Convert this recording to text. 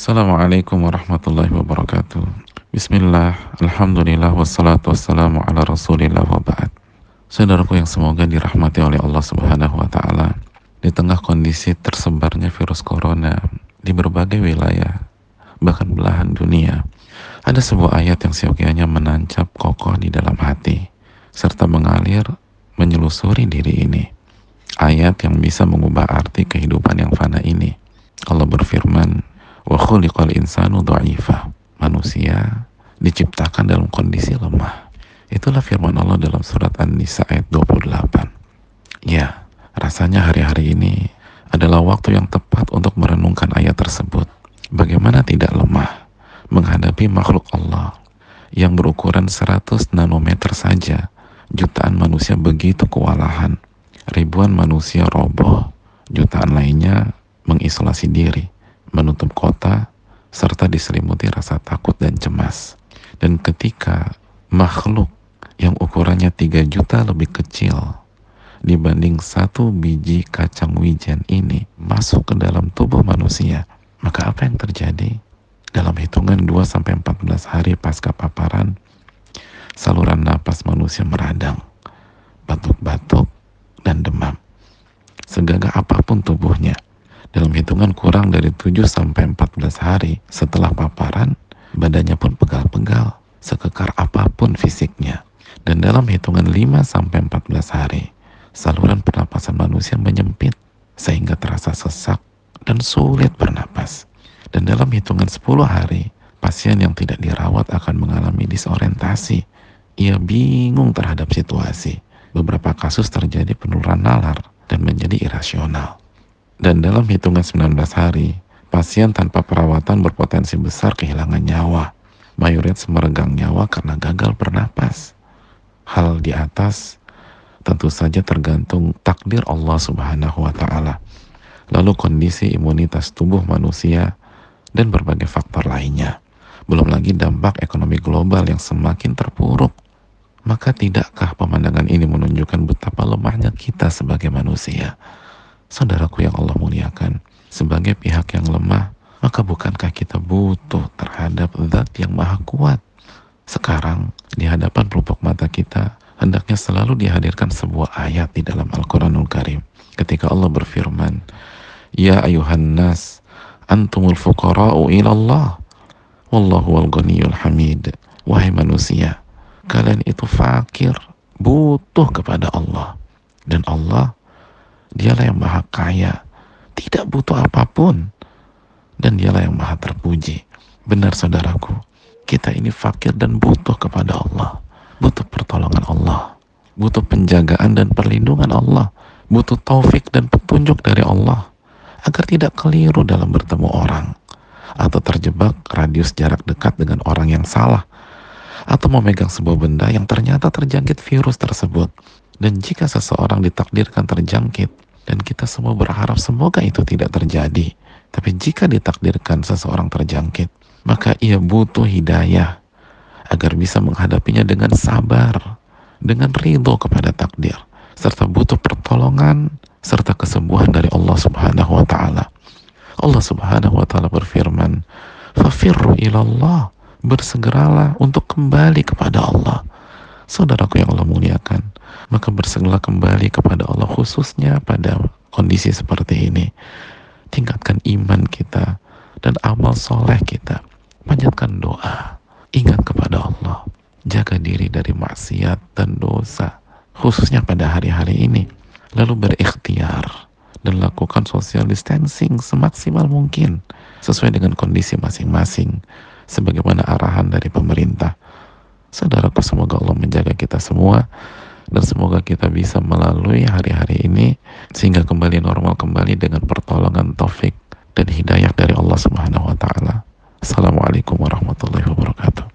Assalamualaikum warahmatullahi wabarakatuh. Bismillah, Alhamdulillah, wassalatu wassalamu ala rasulillah wa ba'd. Saudaraku yang semoga dirahmati oleh Allah subhanahu wa ta'ala. Di tengah kondisi tersebarnya virus corona di berbagai wilayah, bahkan belahan dunia, ada sebuah ayat yang siokianya menancap kokoh di dalam hati, serta mengalir menyelusuri diri ini. Ayat yang bisa mengubah arti kehidupan yang fana ini. Allah berfirman, wa khuliqal insanu dha'ifa. Manusia diciptakan dalam kondisi lemah. Itulah firman Allah dalam surat An-Nisa ayat 28. Ya, rasanya hari-hari ini adalah waktu yang tepat untuk merenungkan ayat tersebut. Bagaimana tidak lemah menghadapi makhluk Allah yang berukuran 100 nanometer saja. Jutaan manusia begitu kewalahan. Ribuan manusia roboh. Jutaan lainnya mengisolasi diri menutup kota, serta diselimuti rasa takut dan cemas. Dan ketika makhluk yang ukurannya 3 juta lebih kecil dibanding satu biji kacang wijen ini masuk ke dalam tubuh manusia, maka apa yang terjadi? Dalam hitungan 2-14 hari pasca paparan, saluran napas manusia meradang, batuk-batuk, dan demam. Segagah apa pun tubuhnya, dalam hitungan kurang dari 7 sampai 14 hari setelah paparan, badannya pun pegal-pegal, sekekar apa pun fisiknya. Dan dalam hitungan 5 sampai 14 hari, saluran pernapasan manusia menyempit sehingga terasa sesak dan sulit bernapas. Dan dalam hitungan 10 hari, pasien yang tidak dirawat akan mengalami disorientasi. Ia bingung terhadap situasi. Beberapa kasus terjadi penurunan nalar dan menjadi irasional. Dan dalam hitungan 19 hari, pasien tanpa perawatan berpotensi besar kehilangan nyawa. Mayoritas meregang nyawa karena gagal bernapas. Hal di atas tentu saja tergantung takdir Allah Subhanahu wa taala. Lalu kondisi imunitas tubuh manusia dan berbagai faktor lainnya. Belum lagi dampak ekonomi global yang semakin terpuruk. Maka tidakkah pemandangan ini menunjukkan betapa lemahnya kita sebagai manusia? Saudaraku yang Allah muliakan, sebagai pihak yang lemah, maka bukankah kita butuh terhadap zat yang maha kuat? Sekarang, di hadapan pelupuk mata kita, hendaknya selalu dihadirkan sebuah ayat di dalam Al-Quranul Karim. Ketika Allah berfirman, Ya ayuhan nas, antumul fuqara'u ilallah, wallahu wal ghaniyul hamid. Wahai manusia, kalian itu fakir, butuh kepada Allah. Dan Allah Dialah yang maha kaya, tidak butuh apa pun. Dan dialah yang maha terpuji. Benar saudaraku, kita ini fakir dan butuh kepada Allah. Butuh pertolongan Allah. Butuh penjagaan dan perlindungan Allah. Butuh taufik dan petunjuk dari Allah. Agar tidak keliru dalam bertemu orang. Atau terjebak radius jarak dekat dengan orang yang salah. Atau memegang sebuah benda yang ternyata terjangkit virus tersebut dan jika seseorang ditakdirkan terjangkit, dan kita semua berharap semoga itu tidak terjadi, tapi jika ditakdirkan seseorang terjangkit, maka ia butuh hidayah agar bisa menghadapinya dengan sabar, dengan ridho kepada takdir, serta butuh pertolongan serta kesembuhan dari Allah Subhanahu wa taala. Allah Subhanahu wa taala berfirman, "Fafirru ilallah." Bersegeralah untuk kembali kepada Allah. Saudaraku yang Allah muliakan, maka bersegeralah kembali kepada Allah khususnya pada kondisi seperti ini. Tingkatkan iman kita dan amal soleh kita. Panjatkan doa. Ingat kepada Allah. Jaga diri dari maksiat dan dosa khususnya pada hari-hari ini. Lalu berikhtiar dan lakukan social distancing semaksimal mungkin sesuai dengan kondisi masing-masing sebagaimana arahan dari pemerintah. Saudaraku semoga Allah menjaga kita semua dan semoga kita bisa melalui hari-hari ini sehingga kembali normal kembali dengan pertolongan taufik dan hidayah dari Allah Subhanahu wa taala. Assalamualaikum warahmatullahi wabarakatuh.